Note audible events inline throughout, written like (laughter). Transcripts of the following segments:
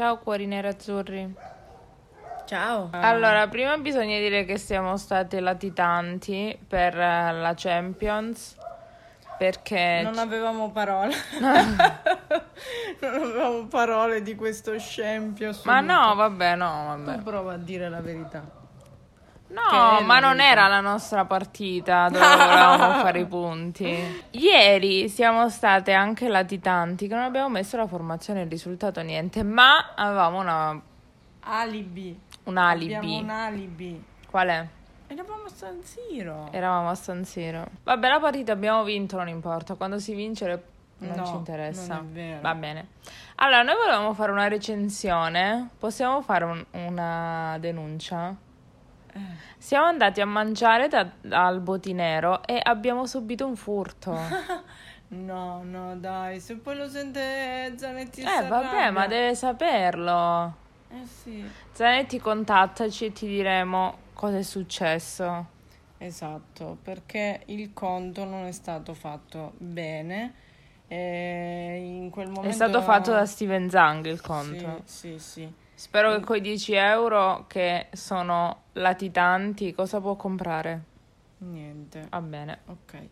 Ciao cuori nerazzurri. Ciao. Allora, prima bisogna dire che siamo state latitanti per eh, la Champions perché non avevamo parole. (laughs) non avevamo parole di questo scempio. Ma no, vabbè, no, vabbè. Tu prova a dire la verità. No, ma non era la nostra partita dove (laughs) volevamo fare i punti. Ieri siamo state anche latitanti che non abbiamo messo la formazione e il risultato niente, ma avevamo una, Alibi. un alibi. Abbiamo un alibi. Qual è? Eravamo a San Siro. Eravamo a San Siro. Vabbè, la partita abbiamo vinto, non importa. Quando si vince le- non No, ci interessa. non. Va bene. Allora, noi volevamo fare una recensione. Possiamo fare un- una denuncia? Eh. Siamo andati a mangiare da- dal botinero e abbiamo subito un furto. (laughs) No, no, dai, se poi lo sente Zanetti eh, vabbè, ma deve saperlo. Eh sì. Zanetti, contattaci e ti diremo cosa è successo. Esatto, perché il conto non è stato fatto bene. E in quel momento È stato fatto da Steven Zang il conto. Sì, sì, sì. Spero che coi 10 euro che sono latitanti, cosa può comprare? Niente. Va bene. Ok.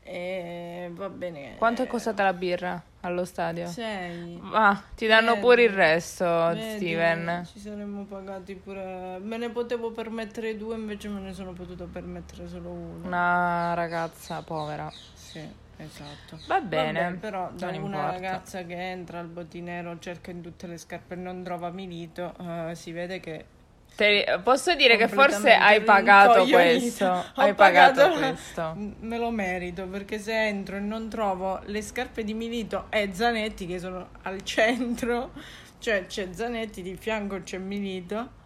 E va bene. Quanto è costata la birra allo stadio? Sei. Ah, ti danno Vedi, pure il resto, Vedi, Steven. Ci saremmo pagati pure. Me ne potevo permettere due, invece me ne sono potuto permettere solo uno. Una ragazza povera. Sì, esatto. Va bene, Vabbè, però da una importa. ragazza che entra al botinero, cerca in tutte le scarpe e non trova Milito, eh, si vede che Te- posso dire che forse hai pagato questo. Hai pagato pagato- questo. (laughs) Me lo merito perché se entro e non trovo le scarpe di Milito e Zanetti che sono al centro, cioè c'è Zanetti di fianco c'è Milito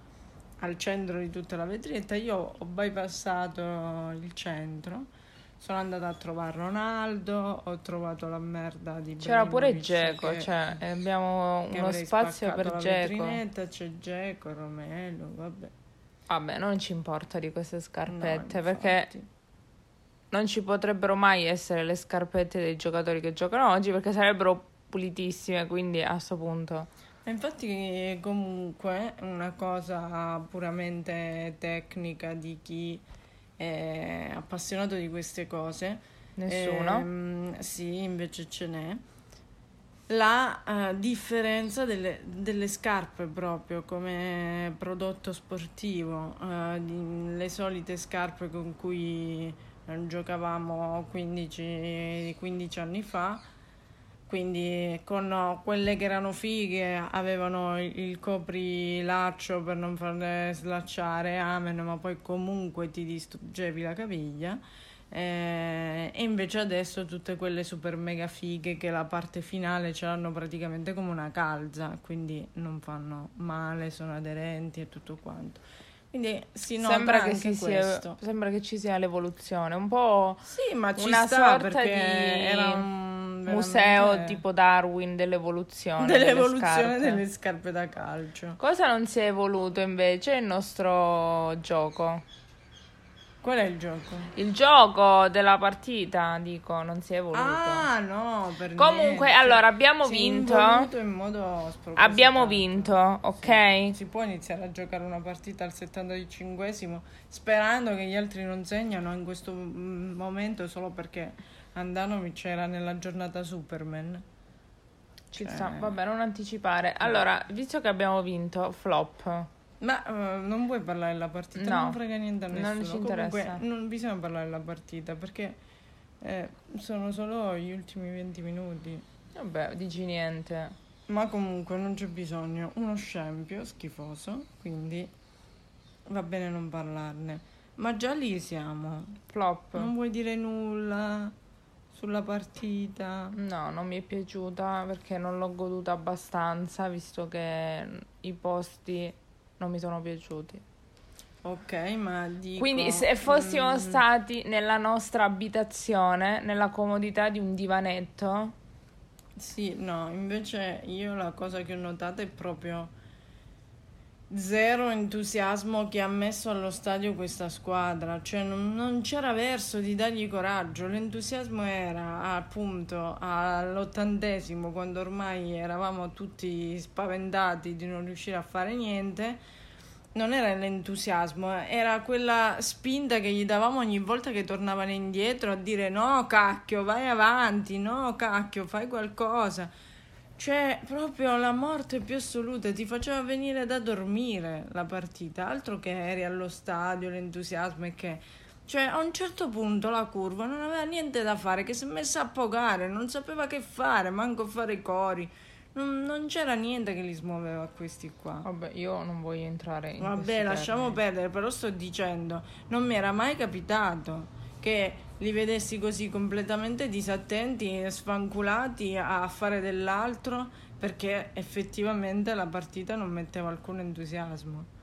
al centro di tutta la vetrinetta, io ho bypassato il centro, sono andata a trovare Ronaldo, ho trovato la merda di C'era pure Geco, cioè eh, abbiamo uno spazio per Geco. c'è Geco, Romelo, vabbè. Vabbè, non ci importa di queste No, scarpette infatti. perché non ci potrebbero mai essere le scarpette dei giocatori che giocano oggi perché sarebbero pulitissime, quindi a sto punto. Infatti comunque una cosa puramente tecnica di chi è appassionato di queste cose. Nessuno. ehm, sì, invece ce n'è. La eh, differenza delle, delle scarpe proprio come prodotto sportivo, eh, le solite scarpe con cui eh, giocavamo 15, 15 anni fa, quindi con quelle che erano fighe avevano il, il coprilaccio per non farle slacciare, amen, ma poi comunque ti distruggevi la caviglia. Eh, e invece adesso tutte quelle super mega fighe che la parte finale ce l'hanno praticamente come una calza, quindi non fanno male, sono aderenti e tutto quanto. Quindi si nota sembra, che anche si sia- questo. sembra che ci sia l'evoluzione, un po' Sì, ma ci una sta sorta perché di era un museo veramente- tipo Darwin dell'evoluzione. delle dell'evoluzione scarpe. delle scarpe da calcio. Cosa non si è evoluto invece? Il nostro gioco. Qual è il gioco? Il gioco della partita, dico, non si è evoluto. Ah, no, per Comunque, niente. allora, abbiamo Si vinto. in modo. Abbiamo vinto, ok? Si può iniziare a giocare una partita al 75esimo sperando che gli altri non segnano in questo mm, momento solo perché Andanovic era nella giornata Superman. Ci Cioè- sta. Vabbè, non anticipare. Allora, visto che abbiamo vinto, flop. Ma eh, non vuoi parlare della partita? No, non frega niente a non nessuno. ci interessa. Comunque, non bisogna parlare della partita perché eh, sono solo gli ultimi 20 minuti. Vabbè, dici niente. Ma comunque non c'è bisogno. Uno scempio schifoso, quindi va bene non parlarne. Ma già lì siamo. Flop. Non vuoi dire nulla sulla partita? No, non mi è piaciuta perché non l'ho goduta abbastanza, visto che i posti non mi sono piaciuti. Ok, ma dico... Quindi se fossimo mm, stati nella nostra abitazione, nella comodità di un divanetto, Sì, no, invece io la cosa che ho notato è proprio zero entusiasmo che ha messo allo stadio questa squadra, cioè non, non, c'era verso di dargli coraggio, l'entusiasmo era appunto all'ottantesimo quando ormai eravamo tutti spaventati di non riuscire a fare niente, non era l'entusiasmo, era quella spinta che gli davamo ogni volta che tornavano indietro a dire no cacchio vai avanti, no cacchio fai qualcosa cioè, proprio la morte più assoluta ti faceva venire da dormire la partita, altro che eri allo stadio, l'entusiasmo e che... Cioè, a un certo punto la curva non aveva niente da fare, che si è messa a pogare, non sapeva che fare, manco fare i cori. Non, non c'era niente che li smuoveva questi qua. Vabbè, io non voglio entrare in Vabbè, lasciamo termini. perdere, però sto dicendo, non mi era mai capitato che li vedessi così completamente disattenti sfanculati a fare dell'altro perché effettivamente la partita non metteva alcun entusiasmo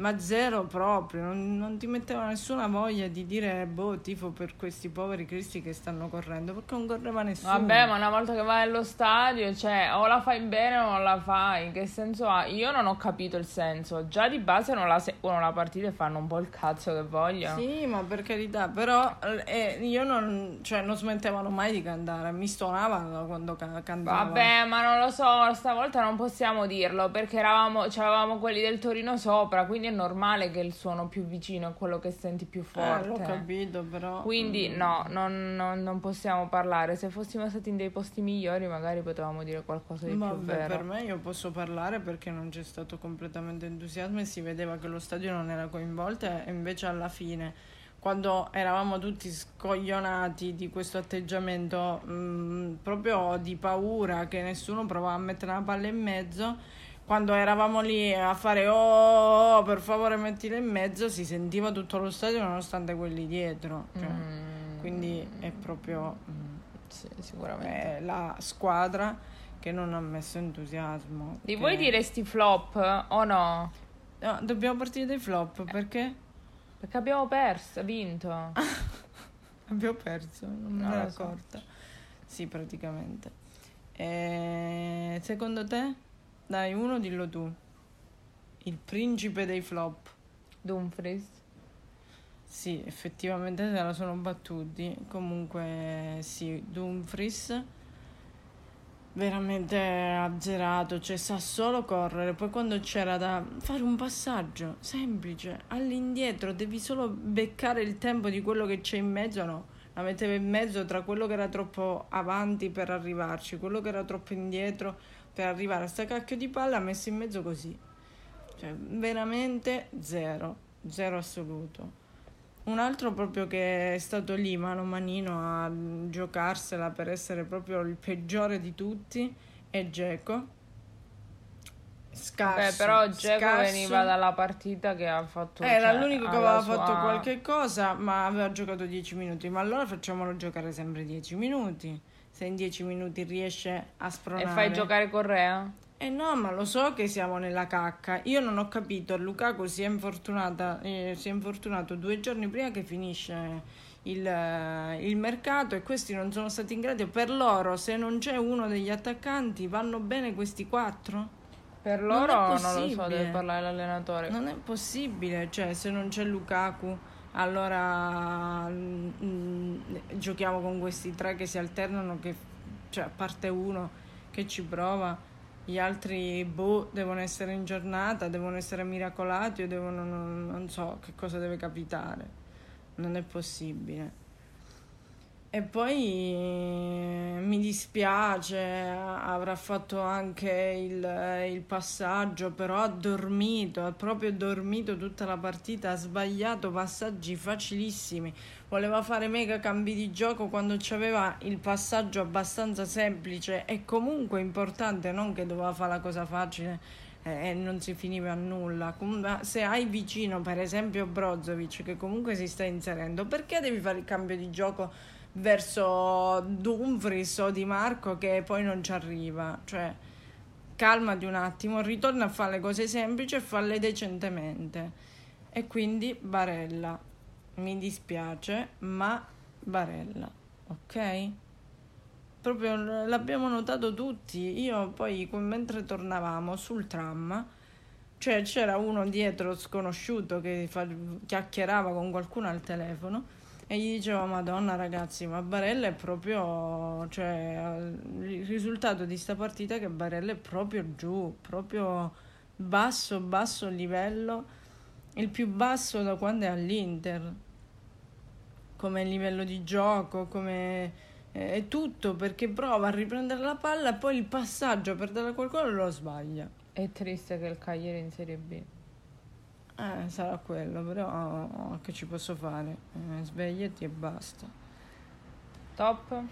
ma zero proprio, non, non, ti metteva nessuna voglia di dire boh, tifo per questi poveri cristi che stanno correndo, perché non correva nessuno. Vabbè, ma una volta che vai allo stadio, cioè, o la fai bene o non la fai, che senso ha? Io non ho capito il senso, già di base non la seguono la partita e fanno un po' il cazzo che vogliono. Sì, ma per carità, però eh, io non, cioè, non smettevano mai di cantare, mi stonavano quando cantavano. Vabbè, ma non lo so, stavolta non possiamo dirlo, perché eravamo, avevamo quelli del Torino sopra, quindi è normale che il suono più vicino è quello che senti più forte. Eh, l'ho capito, però. Quindi mm. no, non, non, non, possiamo parlare. Se fossimo stati in dei posti migliori, magari potevamo dire qualcosa di Vabbè, più vero. Per me io posso parlare perché non c'è stato completamente entusiasmo e si vedeva che lo stadio non era coinvolto e invece alla fine quando eravamo tutti scoglionati di questo atteggiamento mh, mm, proprio di paura che nessuno provava a mettere la palla in mezzo quando eravamo lì a fare oh, oh, oh, per favore mettila in mezzo si sentiva tutto lo stadio nonostante quelli dietro cioè, mm. quindi è proprio mm, sì, sicuramente è la squadra che non ha messo entusiasmo di che... vuoi dire sti flop o no? no dobbiamo partire dai flop perché? perché abbiamo perso vinto (laughs) abbiamo perso non me ne ero accorta so. sì praticamente e secondo te? Dai, uno dillo tu. Il principe dei flop. Dumfries. Sì, effettivamente se la sono battuti. Comunque sì, Dumfries veramente azzerato, cioè sa solo correre, poi quando c'era da fare un passaggio semplice all'indietro, devi solo beccare il tempo di quello che c'è in mezzo, no, la metteva in mezzo tra quello che era troppo avanti per arrivarci, quello che era troppo indietro per arrivare a sta cacchio di palla ha messo in mezzo così. Cioè, veramente zero, zero assoluto. Un altro proprio che è stato lì mano manino a giocarsela per essere proprio il peggiore di tutti è Geco. Scarso, Beh, però Geco veniva dalla partita che ha fatto Era cioè, l'unico che aveva sua... fatto qualche cosa, ma aveva giocato 10 minuti. Ma allora facciamolo giocare sempre 10 minuti se in dieci minuti riesce a spronare. E fai giocare Correa? Eh no, ma lo so che siamo nella cacca. Io non ho capito, Lukaku si è, infortunata, eh, si è infortunato due giorni prima che finisce il, eh, il, mercato e questi non sono stati in grado. Per loro, se non c'è uno degli attaccanti, vanno bene questi quattro? Per loro non, non lo so, deve parlare l'allenatore. Non è possibile, cioè se non c'è Lukaku allora mh, mm, giochiamo con questi tre che si alternano, che, cioè a parte uno che ci prova, gli altri boh, devono essere in giornata, devono essere miracolati o devono, non, non so che cosa deve capitare. Non è possibile. E poi mi dispiace, avrà fatto anche il, il, passaggio, però ha dormito, ha proprio dormito tutta la partita, ha sbagliato passaggi facilissimi, voleva fare mega cambi di gioco quando c'aveva il passaggio abbastanza semplice e comunque importante, non che doveva fare la cosa facile e non si finiva a nulla. Se hai vicino per esempio Brozovic che comunque si sta inserendo, perché devi fare il cambio di gioco? Verso Dumfries o Di Marco che poi non ci arriva. Cioè, calmati un attimo, ritorna a fare le cose semplici e farle decentemente. E quindi Barella. Mi dispiace, ma Barella, ok? Proprio l'abbiamo notato tutti. Io poi, mentre tornavamo sul tram, Cioè c'era uno dietro sconosciuto che fa- chiacchierava con qualcuno al telefono e gli diceva Madonna ragazzi, ma Barella è proprio... Cioè il risultato di sta partita è che Barella è proprio giù, proprio basso, basso livello, il più basso da quando è all'Inter, come livello di gioco, come è tutto perché prova a riprendere la palla e poi il passaggio per dare a qualcuno lo sbaglia. È triste che il Cagliari in Serie B. Eh, sarà quello, però che ci posso fare? Eh, svegliati e basta. Top?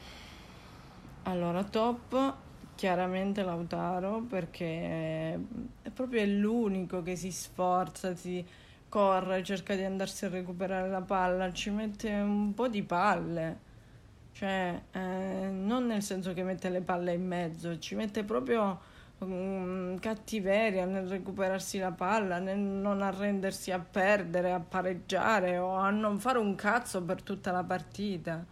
Allora, top chiaramente Lautaro perché è proprio l'unico che si sforza, si corre, cerca di andarsi a recuperare la palla, ci mette un po' di palle. Cioè, eh, non nel senso che mette le palle in mezzo, ci mette proprio um, cattiveria nel recuperarsi la palla, nel non arrendersi a perdere, a pareggiare o a non fare un cazzo per tutta la partita.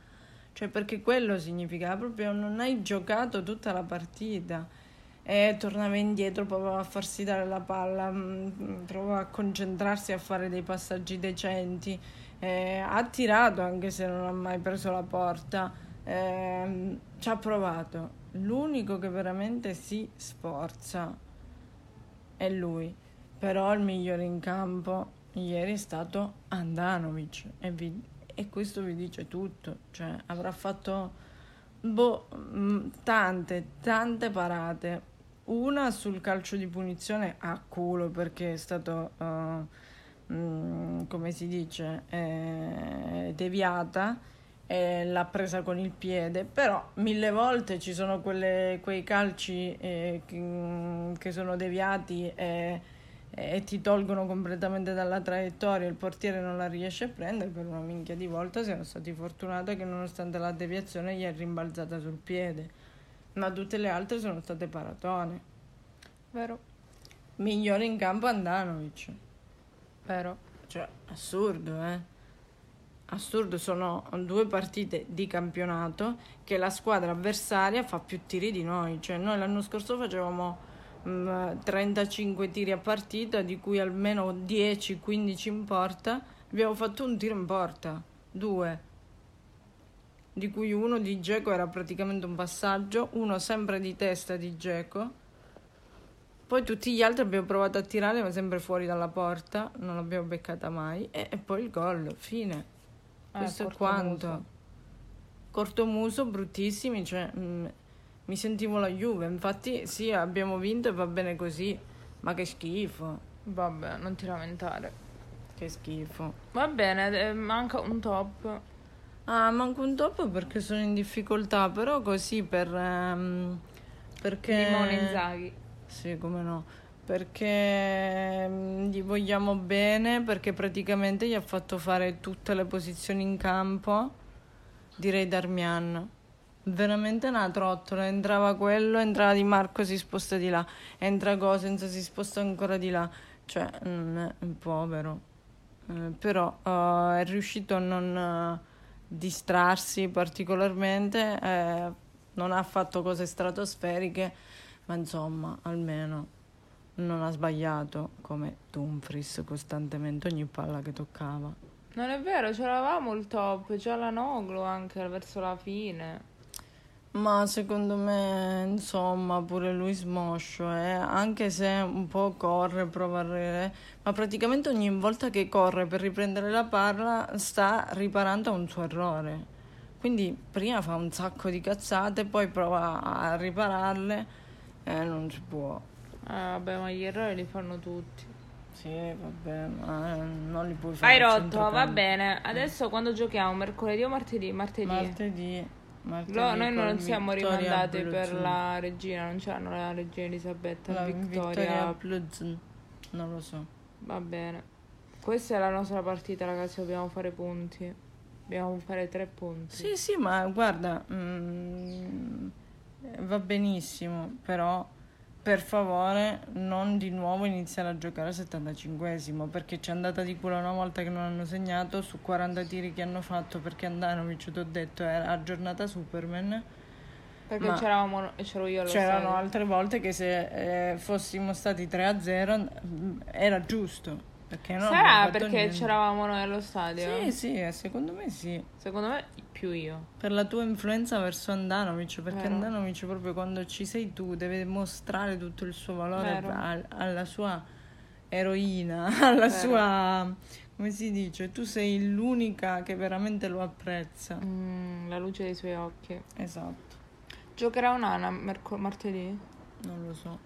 Cioè, perché quello significa proprio non hai giocato tutta la partita e tornava indietro, provava a farsi dare la palla, mm, provava a concentrarsi a fare dei passaggi decenti. Eh, ha tirato anche se non ha mai preso la porta, eh, ci ha provato. L'unico che veramente si sforza è lui, però il migliore in campo ieri è stato Andanovic e, vi, e questo vi dice tutto, cioè avrà fatto boh, mm, tante, tante parate. Una sul calcio di punizione a culo perché è stato, uh, mm, come si dice, eh, deviata e l'ha presa con il piede, però mille volte ci sono quelle, quei calci eh, che, mm, che, sono deviati e, e, ti tolgono completamente dalla traiettoria, il portiere non la riesce a prendere, per una minchia di volta siamo stati fortunati che nonostante la deviazione gli è rimbalzata sul piede ma tutte le altre sono state paratone. Vero. Migliore in campo Andanovic. Vero. Cioè, assurdo, eh? Assurdo, sono due partite di campionato che la squadra avversaria fa più tiri di noi. Cioè, noi l'anno scorso facevamo mh, mm, 35 tiri a partita, di cui almeno 10-15 in porta. Abbiamo fatto un tiro in porta, due di cui uno di Geco era praticamente un passaggio, uno sempre di testa di Geco. Poi tutti gli altri abbiamo provato a tirare, ma sempre fuori dalla porta, non l'abbiamo beccata mai. E, e poi il gol, fine. Eh, Questo è quanto. Muso. Cortomuso, bruttissimi, cioè mh, mm, mi sentivo la Juve. Infatti, sì, abbiamo vinto e va bene così, ma che schifo. Vabbè, non ti lamentare. Che schifo. Va bene, eh, manca un top. Ah, manco un top perché sono in difficoltà, però così per... Um, perché... Limone Inzaghi. Sì, come no. Perché um, gli vogliamo bene, perché praticamente gli ha fatto fare tutte le posizioni in campo, direi Darmian. Veramente una trottola, entrava quello, entrava Di Marco, si sposta di là, entra Gosens, si sposta ancora di là. Cioè, mm, è povero. Eh, però uh, è riuscito a non... Uh, distrarsi particolarmente, eh, non ha fatto cose stratosferiche, ma insomma, almeno non ha sbagliato come Dumfries costantemente ogni palla che toccava. Non è vero, ce l'avevamo il top, c'era la Noglu anche verso la fine. Ma secondo me, insomma, pure lui smoscio, eh? anche se un po' corre, prova a... Re... ma praticamente ogni volta che corre per riprendere la palla sta riparando a un suo errore. Quindi prima fa un sacco di cazzate, poi prova a ripararle e non si può. Eh, vabbè, ma gli errori li fanno tutti. Sì, vabbè, ma non li puoi fare. Hai rotto, va bene. Adesso quando giochiamo? Mercoledì o martedì? Martedì. Martedì. No, noi non siamo Victoria rimandati Bluzzen. per la regina, non c'hanno la regina Elisabetta, la Victoria. Victoria non lo so. Va bene. Questa è la nostra partita, ragazzi, dobbiamo fare punti. Dobbiamo fare tre punti. Sì, sì, ma guarda, mm, va benissimo, però per favore non di nuovo iniziare a giocare al 75esimo perché ci è andata di culo una volta che non hanno segnato su 40 tiri che hanno fatto perché Andanovic ti ho detto era a giornata Superman Perché c'eravamo, c'ero io allo c'erano stadio. altre volte che se eh, fossimo stati 3-0 mm, era giusto. Perché no, Sarà perché c'eravamo noi allo stadio? Sì, sì, eh, secondo me sì. Secondo me più io. Per la tua influenza verso Andanovic, perché Vero. Andanovic proprio quando ci sei tu deve mostrare tutto il suo valore al- alla sua eroina, (laughs) alla Vero. sua... come si dice? Tu sei l'unica che veramente lo apprezza. Mm, la luce dei suoi occhi. Esatto, Giocherà un'ana merco- martedì? non lo so.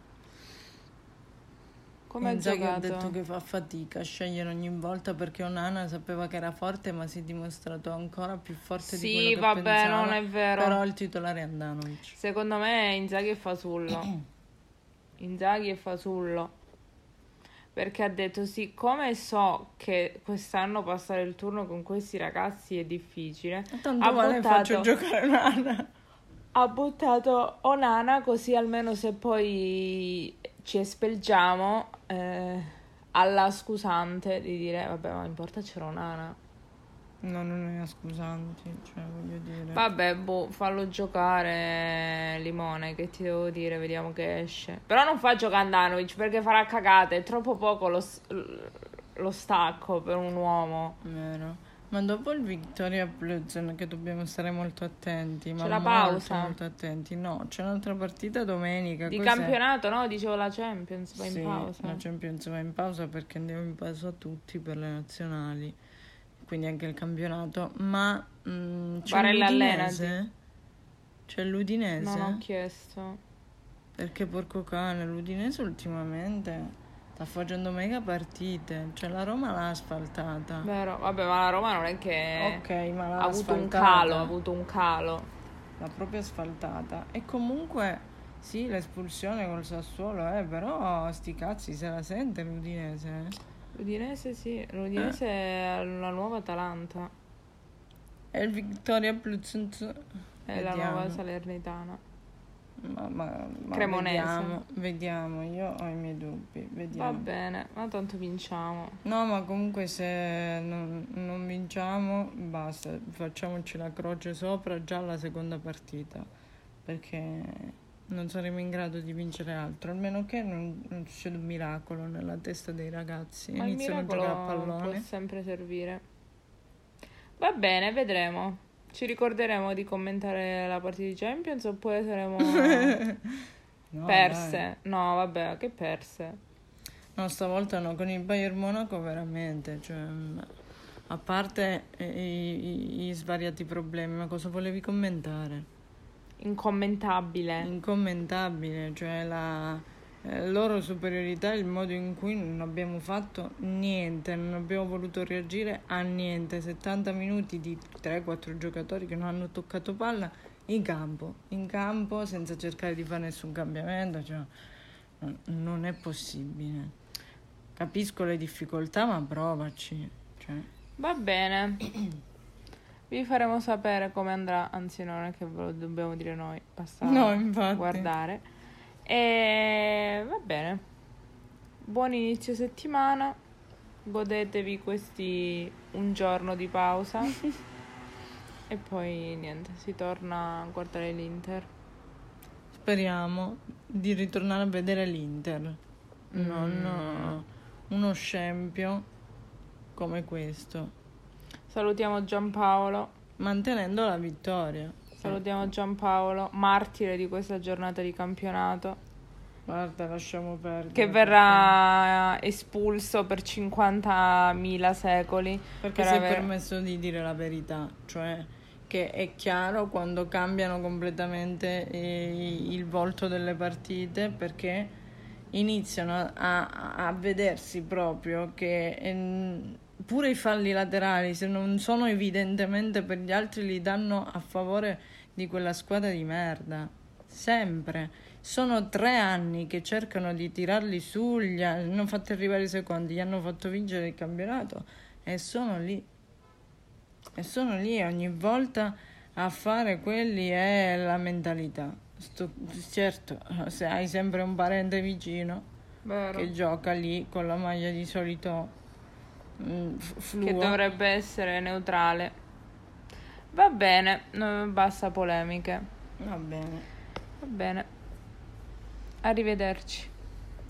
Come ha Inzaghi ha giocato? detto che fa fatica a scegliere ogni volta perché Onana sapeva che era forte ma si è dimostrato ancora più forte di quello Sì, che vabbè, pensava. non è vero. Però il titolare è Andanovic. Secondo me Inzaghi è fasullo. (clears throat) Inzaghi è fasullo. Perché ha detto, siccome so che quest'anno passare il turno con questi ragazzi è difficile, Tanto Ha vale buttato- faccio giocare Onana. ha buttato Onana così almeno se poi ci espelgiamo eh, alla scusante di dire, vabbè, ma in porta c'era Onana. No, non è scusanti, cioè voglio dire. Vabbè, boh, fallo giocare Limone, che ti devo dire, vediamo che esce. Però non fa giocare Andanovic perché farà cagate, è troppo poco lo, lo stacco per un uomo. Vero. Ma dopo il Victoria Plzen che dobbiamo stare molto attenti. Ma C'è la molto, pausa. Molto attenti. No, c'è un'altra partita domenica. Di cos'è? campionato, no? Dicevo la Champions, va in Sì, pausa. la Champions va in pausa perché andiamo in pausa tutti per le nazionali. Quindi anche il campionato. Ma mm, c'è Barella, l'Udinese? C'è l'Udinese? Non ho chiesto. Perché porco cane, l'Udinese ultimamente sta facendo mega partite. Cioè la Roma l'ha asfaltata. Vero, vabbè, ma la Roma non è che ok, ma l'ha ha avuto un calo, ha avuto un calo. L'ha proprio asfaltata. E comunque, sì, l'espulsione col Sassuolo, eh, però sti cazzi se la sente l'Udinese. eh. L'Udinese sì, l'Udinese è la nuova Atalanta, E il Victoria Pluzent. è la nuova Salernitana. Ma, ma, ma Cremonese. Vediamo, vediamo, io ho i miei dubbi. Va Vediamo. bene, ma tanto vinciamo. No, ma comunque se non, non vinciamo, basta, facciamoci la croce sopra già alla seconda partita, perché non saremo in grado di vincere altro, almeno che non, non succeda un miracolo nella testa dei ragazzi, Ma il iniziano a giocare a miracolo può pallone. sempre servire. Va bene, vedremo. Ci ricorderemo di commentare la partita di Champions oppure saremo (laughs) No, perse? No, vabbè, che perse. dai. No, stavolta no, con il Bayern Monaco veramente, cioè, mm, a parte eh, i, i- i svariati problemi, ma cosa volevi commentare? Incommentabile. incommentabile, cioè la eh, loro superiorità, il modo in cui non abbiamo fatto niente, non abbiamo voluto reagire a niente. 70 minuti di 3-4 giocatori che non hanno toccato palla in campo, in campo senza cercare di fare nessun cambiamento, cioè, non- è possibile. Capisco le difficoltà, ma provaci. Cioè, Va bene. Vi faremo sapere come andrà, anzi non è che ve lo dobbiamo dire noi, basta No, infatti. guardare. E va bene. Buon inizio settimana. Godetevi questi un giorno di pausa. (laughs) e poi niente, si torna a guardare l'Inter. Speriamo di ritornare a vedere l'Inter, Mm. non eh, uno scempio come questo, Salutiamo Giampaolo. mantenendo la vittoria. Salutiamo Giampaolo, martire di questa giornata di campionato. Guarda, lasciamo perdere. che verrà espulso per 50.000 secoli. Perché per si è aver- permesso di dire la verità, cioè che è chiaro quando cambiano completamente eh, il volto delle partite perché iniziano a, a vedersi proprio che ehm, pure i falli laterali se non sono evidentemente per gli altri li danno a favore di quella squadra di merda. Sempre. Sono tre anni che cercano di tirarli su gli hanno fatto arrivare i secondi gli hanno fatto vincere il campionato e sono lì. E sono lì ogni volta a fare quelli è la mentalità. Sto- certo se hai sempre un parente vicino Vero. che gioca lì con la maglia di solito mm, fluo Che dovrebbe essere neutrale. Va bene, basta polemiche. va bene Va bene. Arrivederci.